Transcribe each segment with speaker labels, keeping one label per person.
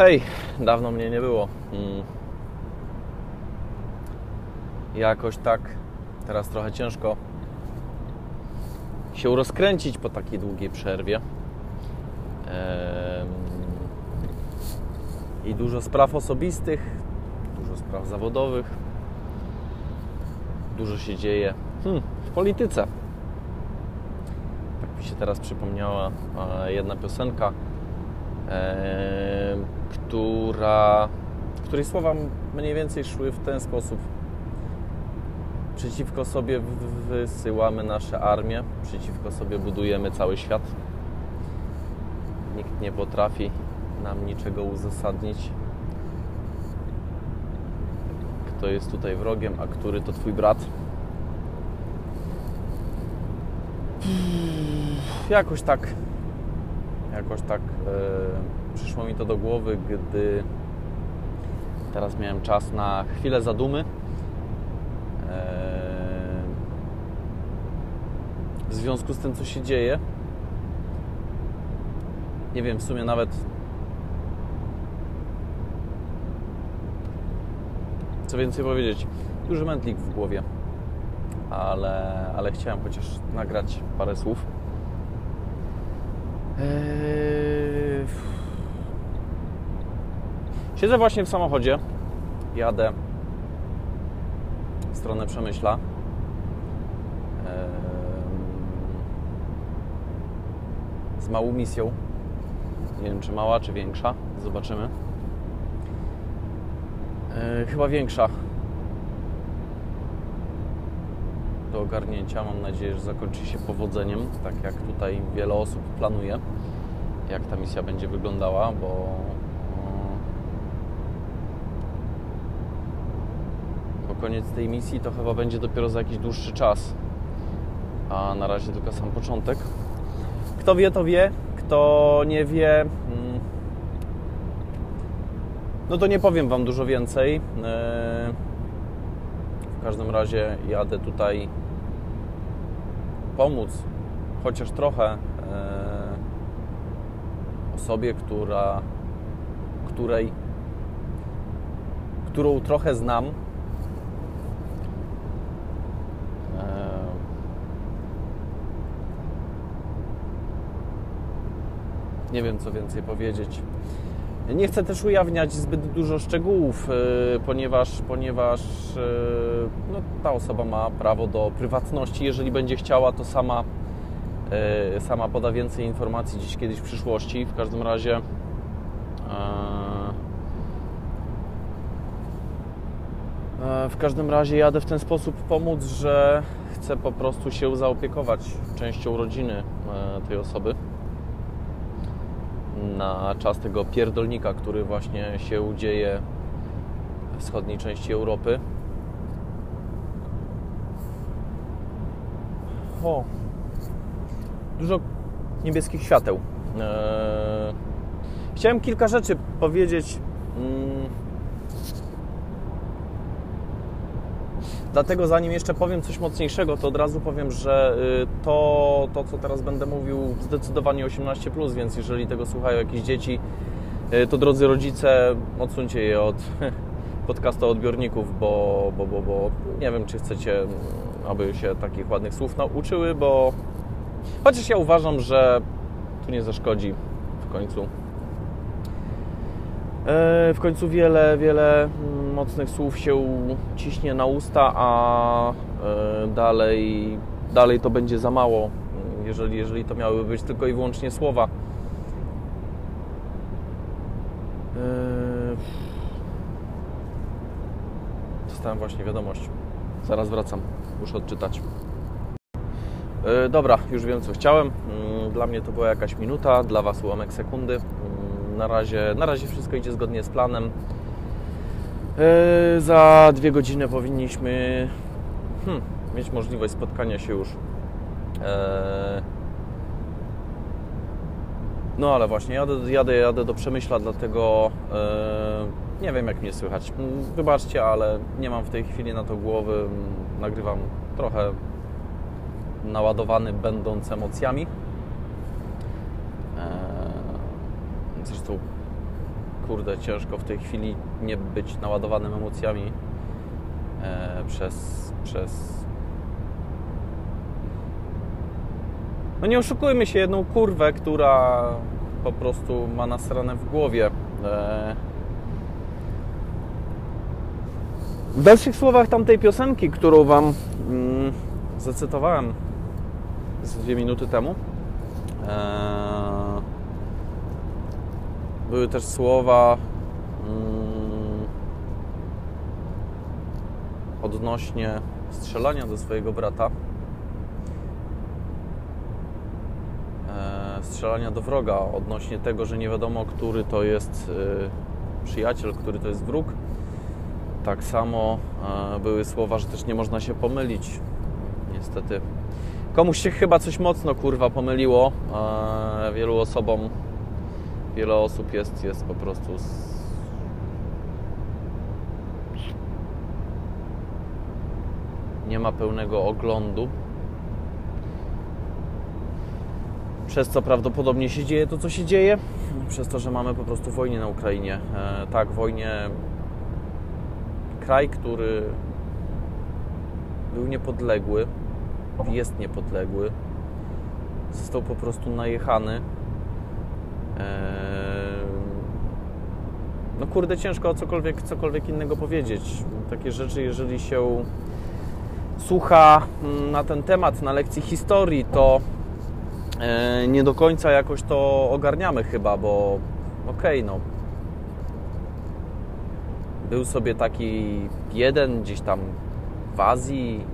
Speaker 1: Hej, dawno mnie nie było. Mm. Jakoś tak, teraz trochę ciężko się rozkręcić po takiej długiej przerwie. I dużo spraw osobistych, dużo spraw zawodowych, dużo się dzieje hmm, w polityce. Tak mi się teraz przypomniała jedna piosenka, która, której słowa mniej więcej szły w ten sposób. Przeciwko sobie wysyłamy nasze armie, przeciwko sobie budujemy cały świat. Nikt nie potrafi nam niczego uzasadnić. Kto jest tutaj wrogiem, a który to twój brat? Jakoś tak, jakoś tak e, przyszło mi to do głowy, gdy teraz miałem czas na chwilę zadumy. E, w związku z tym, co się dzieje, nie wiem w sumie nawet co więcej powiedzieć. Duży mętlik w głowie, ale, ale chciałem chociaż nagrać parę słów. Eee... Siedzę właśnie w samochodzie, jadę w stronę Przemyśla. Z małą misją. Nie wiem, czy mała, czy większa. Zobaczymy. Eee, Chyba większa do ogarnięcia. Mam nadzieję, że zakończy się powodzeniem, tak jak tutaj wiele osób planuje, jak ta misja będzie wyglądała, bo mm, bo koniec tej misji to chyba będzie dopiero za jakiś dłuższy czas, a na razie tylko sam początek. Kto wie, to wie. Kto nie wie, mm, no to nie powiem Wam dużo więcej. Eee, W każdym razie jadę tutaj pomóc chociaż trochę e, osobie, która, której, którą trochę znam. E, Nie wiem, co więcej powiedzieć. Nie chcę też ujawniać zbyt dużo szczegółów, e, ponieważ, ponieważ e, no, ta osoba ma prawo do prywatności. Jeżeli będzie chciała, to sama, e, sama poda więcej informacji gdzieś kiedyś w przyszłości. W każdym razie w każdym razie jadę w ten sposób pomóc, że chcę po prostu się zaopiekować częścią rodziny tej osoby na czas tego pierdolnika, który właśnie się dzieje w wschodniej części Europy. O, dużo niebieskich świateł. Eee, chciałem kilka rzeczy powiedzieć. Mm, Dlatego zanim jeszcze powiem coś mocniejszego, to od razu powiem, że y, to, to co teraz będę mówił, zdecydowanie 18+, więc jeżeli tego słuchają jakieś dzieci, y, to drodzy rodzice, odsuńcie je od podcastu odbiorników, bo, bo, bo, bo nie wiem, czy chcecie, aby się takich ładnych słów nauczyły, bo chociaż ja uważam, że tu nie zaszkodzi w końcu. E, W końcu wiele, wiele mm, mocnych słów się ciśnie na usta, a e, dalej, dalej to będzie za mało, mm, jeżeli, jeżeli to miałyby być tylko i wyłącznie słowa. E, Dostałem właśnie wiadomość. Zaraz wracam. Muszę odczytać. Dobra, już wiem co chciałem. Mm, Dla mnie to była jakaś minuta, dla Was ułamek sekundy. Na razie, na razie wszystko idzie zgodnie z planem. E, Za dwie godziny powinniśmy hmm, mieć możliwość spotkania się już. E, No ale właśnie, jadę, jadę, jadę do Przemyśla, dlatego e, nie wiem jak mnie słychać. Wybaczcie, ale nie mam w tej chwili na to głowy. Nagrywam trochę naładowany, będąc emocjami. Eee, Zresztą, kurde, ciężko w tej chwili nie być naładowanym emocjami e, przez, przez no nie oszukujmy się, jedną kurwę, która po prostu ma nasrane w głowie. E, w dalszych słowach tamtej piosenki, którą Wam mm, zacytowałem z dwie minuty temu, e, były też słowa mm, odnośnie strzelania do swojego brata. E, strzelania do wroga, odnośnie tego, że nie wiadomo, który to jest e, przyjaciel, który to jest wróg. Tak samo e, były słowa, że też nie można się pomylić. Niestety. Komuś się chyba coś mocno kurwa pomyliło. Wielu osobom wiele osób jest, jest po prostu z... nie ma pełnego oglądu. Przez co prawdopodobnie się dzieje to, co się dzieje, przez to, że mamy po prostu wojnę na Ukrainie. E, tak, wojnie. Kraj, który był niepodległy, jest niepodległy, został po prostu najechany no kurde, ciężko o cokolwiek, cokolwiek innego powiedzieć. Takie rzeczy, jeżeli się słucha mm, na ten temat na lekcji historii, to e, nie do końca jakoś to ogarniamy chyba, bo okej, okay, no był sobie taki jeden gdzieś tam w Azji,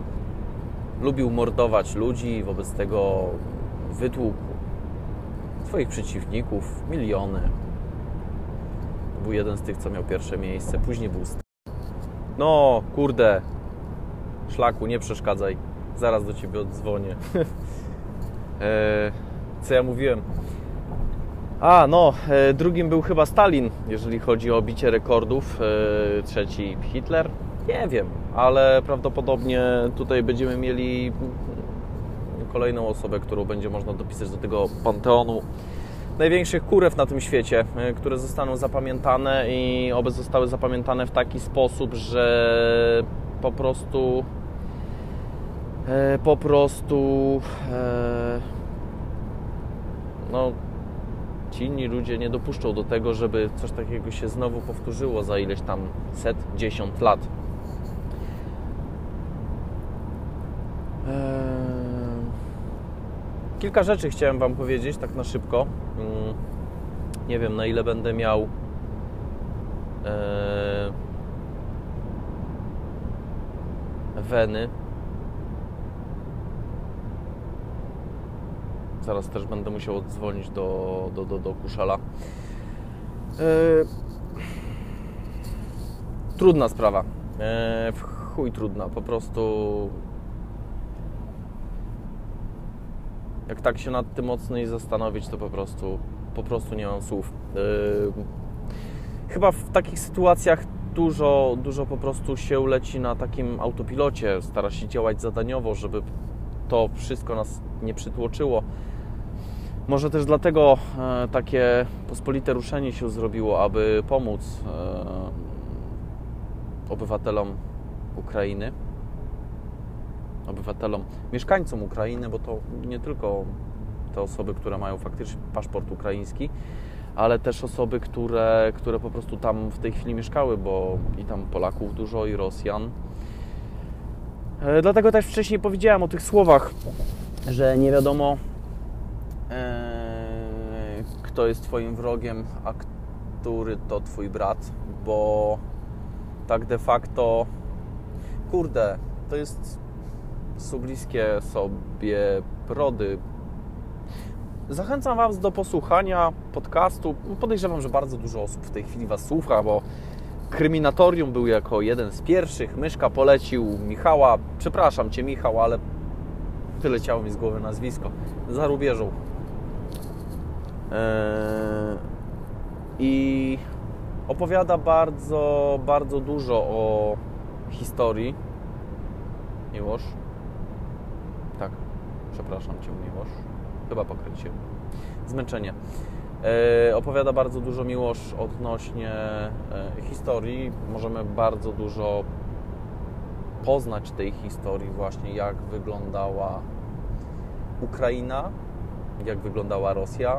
Speaker 1: lubił mordować ludzi, wobec tego wytłukł swoich przeciwników, miliony. Był jeden z tych, co miał pierwsze miejsce, później był. No, kurde, szlaku, nie przeszkadzaj. Zaraz do ciebie odzwonię. e, co ja mówiłem? A, no, e, drugim był chyba Stalin, jeżeli chodzi o bicie rekordów. E, trzeci Hitler? Nie wiem, ale prawdopodobnie tutaj będziemy mieli kolejną osobę, którą będzie można dopisać do tego panteonu największych kurew na tym świecie, e, które zostaną zapamiętane i oby zostały zapamiętane w taki sposób, że po prostu e, po prostu e, no ci inni ludzie nie dopuszczą do tego, żeby coś takiego się znowu powtórzyło za ileś tam set, dziesiąt lat. Kilka rzeczy chciałem Wam powiedzieć, tak na szybko. Mm, nie wiem, na ile będę miał e, weny. Zaraz też będę musiał odzwonić do, do, do, do Kuszala. E, trudna sprawa. E, chuj trudna. Po prostu jak tak się nad tym mocniej zastanowić, to po prostu, po prostu nie mam słów. Yy, chyba w takich sytuacjach dużo, dużo po prostu się leci na takim autopilocie, stara się działać zadaniowo, żeby to wszystko nas nie przytłoczyło. Może też dlatego e, takie pospolite ruszenie się zrobiło, aby pomóc e, obywatelom Ukrainy obywatelom, mieszkańcom Ukrainy, bo to nie tylko te osoby, które mają faktycznie paszport ukraiński, ale też osoby, które, które po prostu tam w tej chwili mieszkały, bo i tam Polaków dużo, i Rosjan. E, dlatego też wcześniej powiedziałem o tych słowach, że nie wiadomo, e, kto jest Twoim wrogiem, a który to Twój brat, bo tak de facto, kurde, to jest są bliskie sobie brody. Zachęcam Was do posłuchania podcastu. Podejrzewam, że bardzo dużo osób w tej chwili Was słucha, bo Kryminatorium był jako jeden z pierwszych. Myszka polecił Michała. Przepraszam Cię, Michał, ale wyleciało mi z głowy nazwisko. Za rubieżą. Eee... I opowiada bardzo, bardzo dużo o historii Miłosz przepraszam Cię, Miłosz. Chyba pokrycie. Zmęczenie. Opowiada bardzo dużo Miłosz odnośnie historii. Możemy bardzo dużo poznać tej historii właśnie, jak wyglądała Ukraina, jak wyglądała Rosja,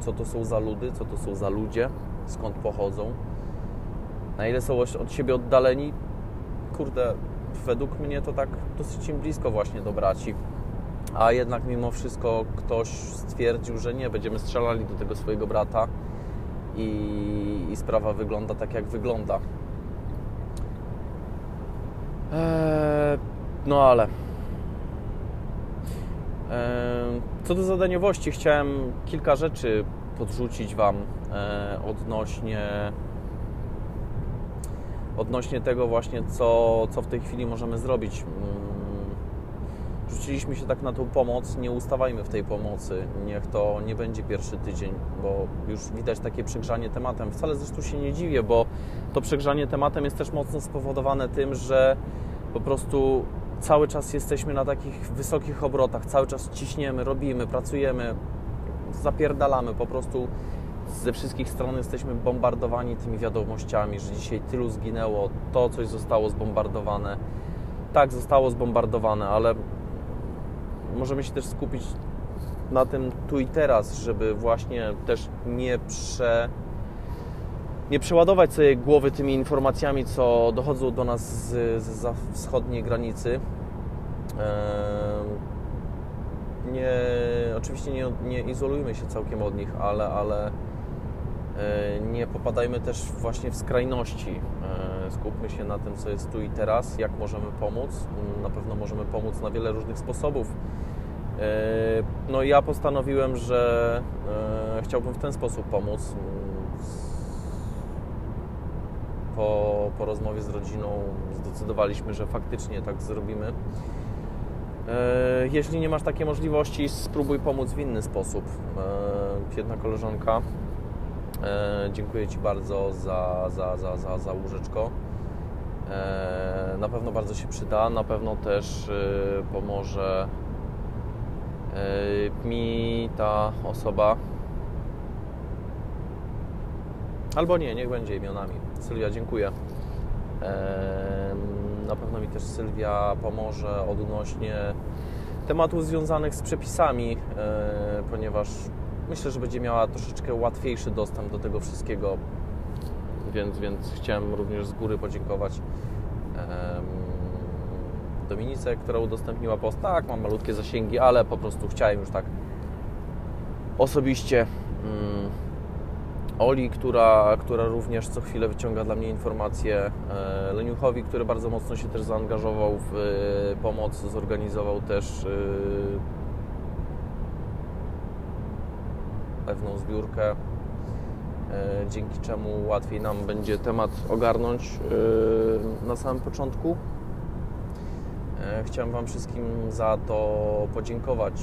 Speaker 1: co to są za ludy, co to są za ludzie, skąd pochodzą, na ile są od siebie oddaleni. Kurde, według mnie to tak dosyć im blisko właśnie do braci. A jednak mimo wszystko ktoś stwierdził, że nie, będziemy strzelali do tego swojego brata i, i sprawa wygląda tak, jak wygląda. Eee, no ale. Eee, co do zadaniowości, chciałem kilka rzeczy podrzucić Wam e, odnośnie odnośnie tego właśnie, co, co w tej chwili możemy zrobić. Rzuciliśmy się tak na tą pomoc, nie ustawajmy w tej pomocy. Niech to nie będzie pierwszy tydzień, bo już widać takie przegrzanie tematem. Wcale zresztą się nie dziwię, bo to przegrzanie tematem jest też mocno spowodowane tym, że po prostu cały czas jesteśmy na takich wysokich obrotach, cały czas ciśniemy, robimy, pracujemy, zapierdalamy po prostu ze wszystkich stron jesteśmy bombardowani tymi wiadomościami, że dzisiaj tylu zginęło, to coś zostało zbombardowane. Tak, zostało zbombardowane, ale możemy się też skupić na tym tu i teraz, żeby właśnie też nie prze nie przeładować sobie głowy tymi informacjami, co dochodzą do nas z, z wschodniej granicy. Nie, oczywiście nie, nie izolujmy się całkiem od nich, ale, ale E, nie popadajmy też właśnie w skrajności. E, skupmy się na tym, co jest tu i teraz, jak możemy pomóc. Na pewno możemy pomóc na wiele różnych sposobów. E, no ja postanowiłem, że chciałbym w ten sposób pomóc. Po, po rozmowie z rodziną zdecydowaliśmy, że faktycznie tak zrobimy. Jeśli nie masz takiej możliwości, spróbuj pomóc w inny sposób. Jedna koleżanka E, dziękuję Ci bardzo za, za, za, za, za łóżeczko. E, na pewno bardzo się przyda, na pewno też e, pomoże e, mi ta osoba. Albo nie, niech będzie imionami. Sylwia, dziękuję. E, na pewno mi też Sylwia pomoże odnośnie tematów związanych z przepisami, e, ponieważ myślę, że będzie miała troszeczkę łatwiejszy dostęp do tego wszystkiego, więc, więc chciałem również z góry podziękować Dominice, która udostępniła post. Tak, mam malutkie zasięgi, ale po prostu chciałem już tak osobiście mm, Oli, która, która również co chwilę wyciąga dla mnie informacje, e, Leniuchowi, który bardzo mocno się też zaangażował w e, pomoc, zorganizował też e, pewną zbiórkę, dzięki czemu łatwiej nam będzie temat ogarnąć na samym początku. E, chciałem Wam wszystkim za to podziękować.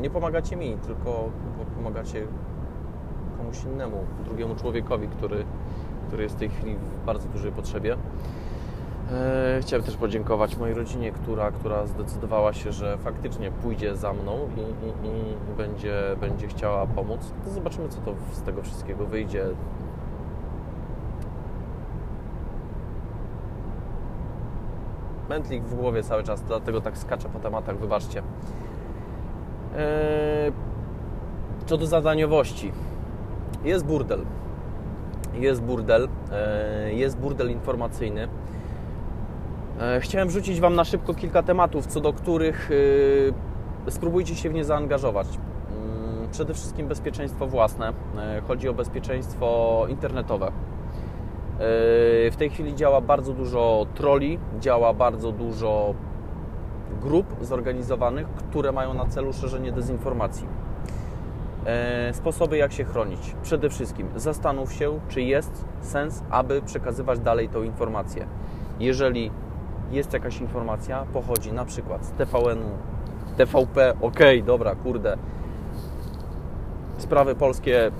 Speaker 1: Nie pomagacie mi, tylko pomagacie komuś innemu, drugiemu człowiekowi, który, który jest w tej chwili w bardzo dużej potrzebie. E, chciałem też podziękować mojej rodzinie, która, która zdecydowała się, że faktycznie pójdzie za mną i, i, i będzie, będzie chciała pomóc. Zobaczymy, co to z tego wszystkiego wyjdzie. Mętlik w głowie cały czas, dlatego tak skaczę po tematach, wybaczcie. Eee, co do zadaniowości. Jest burdel. Jest burdel. Eee, jest burdel informacyjny E, chciałem rzucić Wam na szybko kilka tematów, co do których e, spróbujcie się w nie zaangażować. Mm, przede wszystkim bezpieczeństwo własne. E, chodzi o bezpieczeństwo internetowe. W tej chwili działa bardzo dużo troli, działa bardzo dużo grup zorganizowanych, które mają na celu szerzenie dezinformacji. Sposoby, jak się chronić. Przede wszystkim zastanów się, czy jest sens, aby przekazywać dalej tą informację. Jeżeli jest jakaś informacja, pochodzi na przykład z TVN, TVP, ok, dobra, kurde, sprawy polskie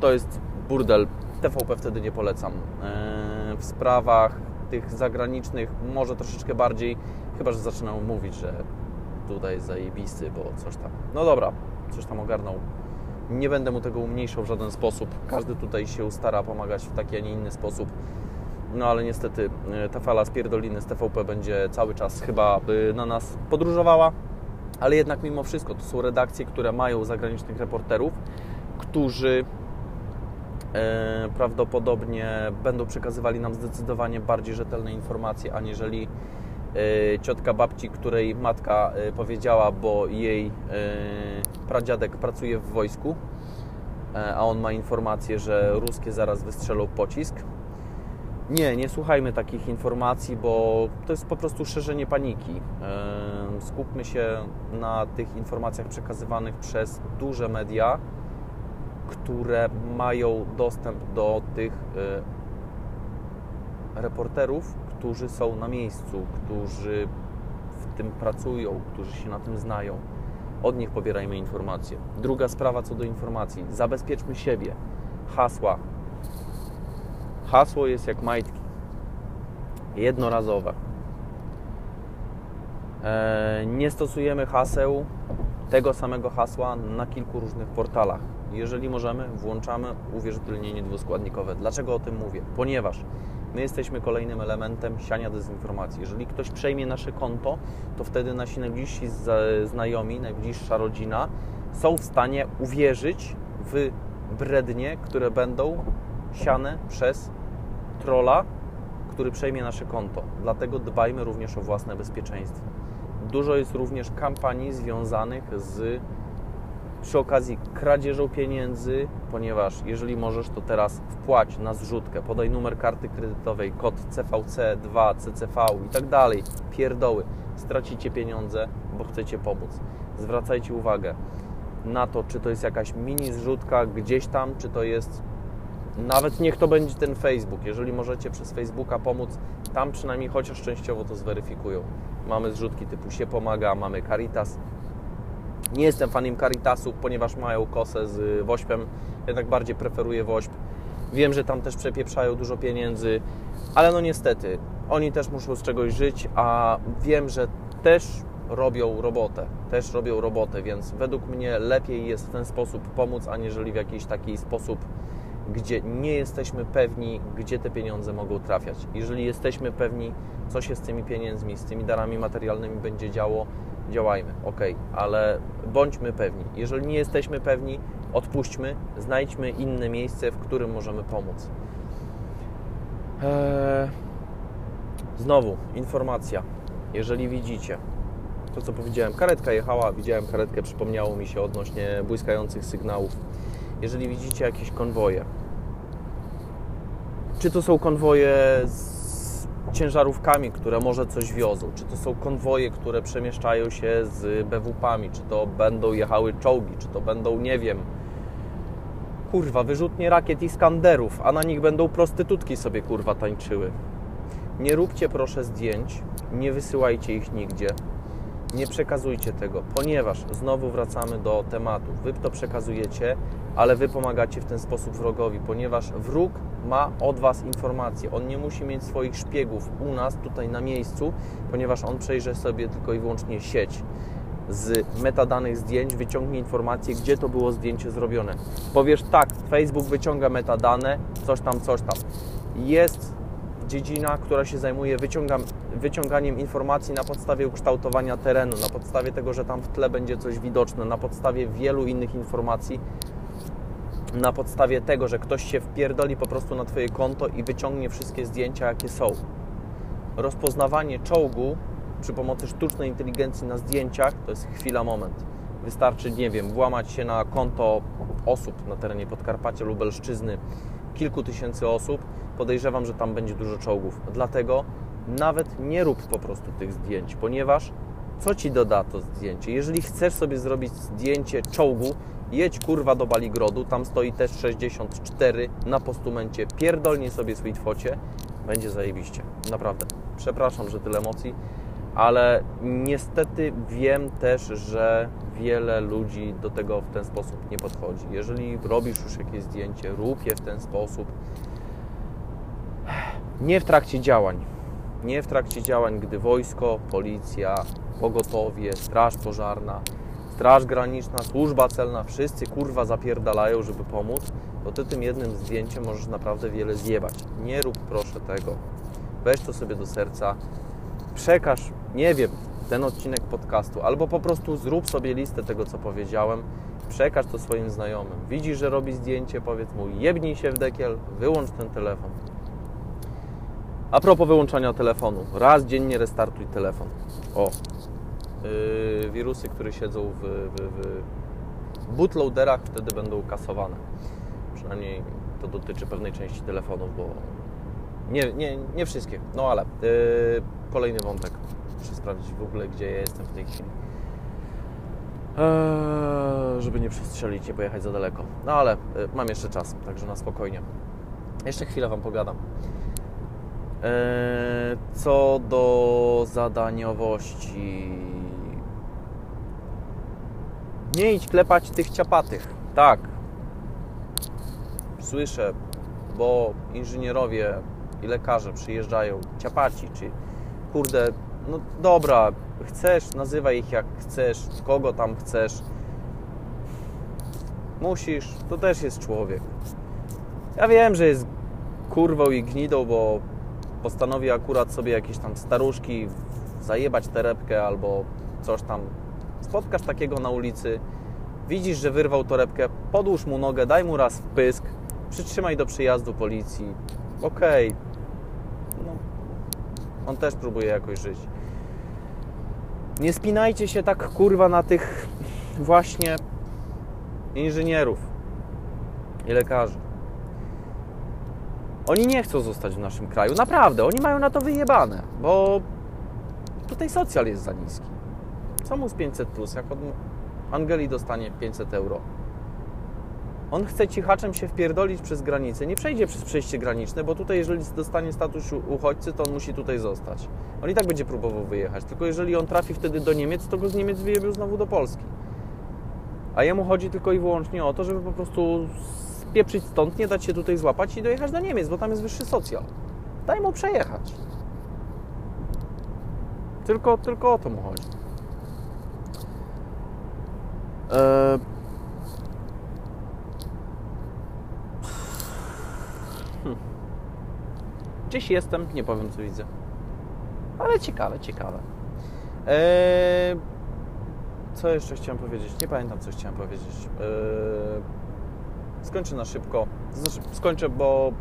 Speaker 1: to jest burdel, TVP wtedy nie polecam. E, w sprawach tych zagranicznych może troszeczkę bardziej, chyba, że zaczynam mówić, że tutaj zajebisty, bo coś tam, no dobra, coś tam ogarnął. Nie będę mu tego umniejszał w żaden sposób. Każdy tutaj się stara pomagać w taki, a nie inny sposób. No ale niestety e, ta fala spierdoliny z TVP będzie cały czas chyba na nas podróżowała. Ale jednak mimo wszystko to są redakcje, które mają zagranicznych reporterów, którzy e, prawdopodobnie będą przekazywali nam zdecydowanie bardziej rzetelne informacje, aniżeli e, ciotka babci, której matka powiedziała, bo jej pradziadek pracuje w wojsku, a on ma informację, że ruskie zaraz wystrzelą pocisk nie, nie słuchajmy takich informacji, bo to jest po prostu szerzenie paniki. Skupmy się na tych informacjach przekazywanych przez duże media, które mają dostęp do tych e, reporterów, którzy są na miejscu, którzy w tym pracują, którzy się na tym znają. Od nich pobierajmy informacje. Druga sprawa co do informacji. Zabezpieczmy siebie. Hasła, Hasło jest jak majtki. Jednorazowe. E, nie stosujemy haseł tego samego hasła na kilku różnych portalach. Jeżeli możemy, włączamy uwierzytelnienie dwuskładnikowe. Dlaczego o tym mówię? Ponieważ my jesteśmy kolejnym elementem siania dezinformacji. Jeżeli ktoś przejmie nasze konto, to wtedy nasi najbliżsi znajomi, najbliższa rodzina są w stanie uwierzyć w brednie, które będą siane przez trola, który przejmie nasze konto. Dlatego dbajmy również o własne bezpieczeństwo. Dużo jest również kampanii związanych z przy okazji kradzieżą pieniędzy, ponieważ jeżeli możesz, to teraz wpłać na zrzutkę, podaj numer karty kredytowej, kod CVC, 2, CCV i tak dalej. Pierdoły. Stracicie pieniądze, bo chcecie pomóc. Zwracajcie uwagę na to, czy to jest jakaś mini zrzutka gdzieś tam, czy to jest nawet niech to będzie ten Facebook. Jeżeli możecie przez Facebooka pomóc, tam przynajmniej chociaż częściowo to zweryfikują. Mamy zrzutki typu się pomaga, mamy Caritas. Nie jestem fanem Caritasu, ponieważ mają kosę z Wośpem, jednak bardziej preferuję Wośp. Wiem, że tam też przepieprzają dużo pieniędzy, ale no niestety, oni też muszą z czegoś żyć, a wiem, że też robią robotę, też robią robotę, więc według mnie lepiej jest w ten sposób pomóc, aniżeli w jakiś taki sposób gdzie nie jesteśmy pewni, gdzie te pieniądze mogą trafiać. Jeżeli jesteśmy pewni, co się z tymi pieniędzmi, z tymi darami materialnymi będzie działo, działajmy, ok, ale bądźmy pewni. Jeżeli nie jesteśmy pewni, odpuśćmy, znajdźmy inne miejsce, w którym możemy pomóc. Eee... Znowu, informacja. Jeżeli widzicie, to co powiedziałem, karetka jechała, widziałem karetkę, przypomniało mi się odnośnie błyskających sygnałów jeżeli widzicie jakieś konwoje. Czy to są konwoje z ciężarówkami, które może coś wiozą, czy to są konwoje, które przemieszczają się z BWP-ami, czy to będą jechały czołgi, czy to będą, nie wiem, kurwa, wyrzutnie rakiet i skanderów, a na nich będą prostytutki sobie kurwa tańczyły. Nie róbcie proszę zdjęć, nie wysyłajcie ich nigdzie nie przekazujcie tego, ponieważ znowu wracamy do tematu. Wy to przekazujecie, ale Wy pomagacie w ten sposób wrogowi, ponieważ wróg ma od Was informacje. On nie musi mieć swoich szpiegów u nas, tutaj na miejscu, ponieważ on przejrzy sobie tylko i wyłącznie sieć z metadanych zdjęć, wyciągnie informację, gdzie to było zdjęcie zrobione. Powiesz tak, Facebook wyciąga metadane, coś tam, coś tam. Jest dziedzina, która się zajmuje wyciąganiem informacji na podstawie ukształtowania terenu, na podstawie tego, że tam w tle będzie coś widoczne, na podstawie wielu innych informacji, na podstawie tego, że ktoś się wpierdoli po prostu na Twoje konto i wyciągnie wszystkie zdjęcia, jakie są. Rozpoznawanie czołgu przy pomocy sztucznej inteligencji na zdjęciach to jest chwila, moment. Wystarczy, nie wiem, włamać się na konto osób na terenie Podkarpacia, Lubelszczyzny, kilku tysięcy osób, podejrzewam, że tam będzie dużo czołgów. Dlatego nawet nie rób po prostu tych zdjęć, ponieważ co ci doda to zdjęcie? Jeżeli chcesz sobie zrobić zdjęcie czołgu, jedź kurwa do Baligrodu, tam stoi też 64 na postumencie, pierdolnie sobie swój focie, będzie zajebiście. Naprawdę. Przepraszam, że tyle emocji, ale niestety wiem też, że wiele ludzi do tego w ten sposób nie podchodzi. Jeżeli robisz już jakieś zdjęcie, rób je w ten sposób. Nie w trakcie działań. Nie w trakcie działań, gdy wojsko, policja, pogotowie, straż pożarna Straż Graniczna, Służba Celna, wszyscy kurwa zapierdalają, żeby pomóc, to ty tym jednym zdjęciem możesz naprawdę wiele zjebać. Nie rób proszę tego. Weź to sobie do serca, przekaż, nie wiem, ten odcinek podcastu, albo po prostu zrób sobie listę tego, co powiedziałem, przekaż to swoim znajomym. Widzisz, że robi zdjęcie, powiedz mu, jebnij się w dekiel, wyłącz ten telefon. A propos wyłączania telefonu, raz dziennie restartuj telefon. O, yy, wirusy, które siedzą w, w, w bootloaderach, wtedy będą kasowane. Przynajmniej to dotyczy pewnej części telefonów, bo nie, nie, nie wszystkie. No ale yy, kolejny wątek. Muszę sprawdzić w ogóle, gdzie ja jestem w tej chwili. Eee, żeby nie przestrzelić, nie pojechać za daleko. No ale y, mam jeszcze czas, także na spokojnie. Jeszcze chwilę Wam pogadam. Eee, co do zadaniowości. Nie idź klepać tych ciapatych. Tak. Słyszę, bo inżynierowie i lekarze przyjeżdżają, ciapaci, czy kurde, no dobra, chcesz, nazywaj ich jak chcesz, kogo tam chcesz. Musisz, to też jest człowiek. Ja wiem, że jest kurwą i gnidą, bo postanowi akurat sobie jakieś tam staruszki zajebać torebkę albo coś tam. Spotkasz takiego na ulicy, widzisz, że wyrwał torebkę, podłóż mu nogę, daj mu raz w pysk, przytrzymaj do przyjazdu policji. Okej. Okay. On też próbuje jakoś żyć. Nie spinajcie się tak kurwa na tych właśnie inżynierów i lekarzy. Oni nie chcą zostać w naszym kraju. Naprawdę, oni mają na to wyjebane, bo tutaj socjal jest za niski. Co mu z 500 plus, jak od Angeli dostanie 500 euro? On chce cichaczem się wpierdolić przez granicę. Nie przejdzie przez przejście graniczne, bo tutaj, jeżeli dostanie status uchodźcy, to on musi tutaj zostać. On i tak będzie próbował wyjechać. Tylko jeżeli on trafi wtedy do Niemiec, to go z Niemiec wyjebił znowu do Polski. A jemu chodzi tylko i wyłącznie o to, żeby po prostu spieprzyć stąd, nie dać się tutaj złapać i dojechać do Niemiec, bo tam jest wyższy socjal. Daj mu przejechać. Tylko, tylko o to mu chodzi. Eee... Gdzieś jestem, nie powiem co widzę. Ale ciekawe, ciekawe. Eee... Co jeszcze chciałem powiedzieć? Nie pamiętam, co chciałem powiedzieć. Eee skończę na szybko. Znaczy, skończę, bo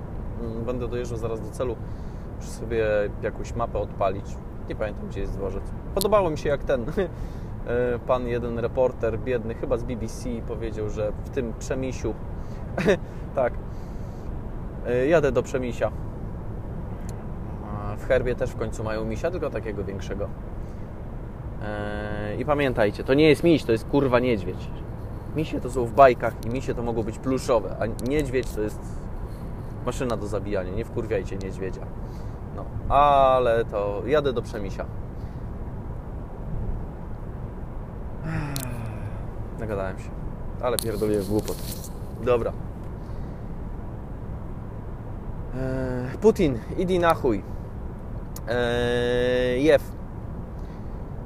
Speaker 1: mm, będę dojeżdżał zaraz do celu. Muszę sobie jakąś mapę odpalić. Nie pamiętam, gdzie jest dworzec. Podobało mi się, jak ten e, pan, jeden reporter, biedny, chyba z BBC, powiedział, że w tym Przemisiu, tak, e, jadę do Przemisia. W herbie też w końcu mają misia, tylko takiego większego. E, I pamiętajcie, to nie jest miś, to jest kurwa niedźwiedź. Misie to są w bajkach i misie to mogą być pluszowe, a niedźwiedź to jest maszyna do zabijania. Nie wkurwiajcie niedźwiedzia. No, ale to jadę do Przemisia. Nagadałem się, ale pierdolę w głupot. Dobra. Eee, Putin, idi na chuj. Eee, Jew.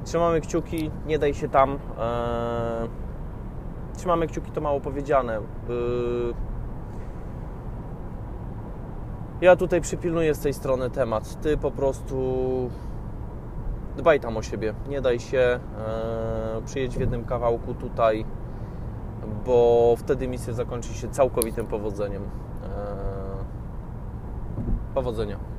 Speaker 1: Trzymamy kciuki, nie daj się tam. Eee, trzymamy kciuki, to mało powiedziane. Yy, ja tutaj przypilnuję z tej strony temat. Ty po prostu dbaj tam o siebie. Nie daj się. Yy, przyjedź w jednym kawałku tutaj, bo wtedy misja zakończy się całkowitym powodzeniem. Yy, powodzenia.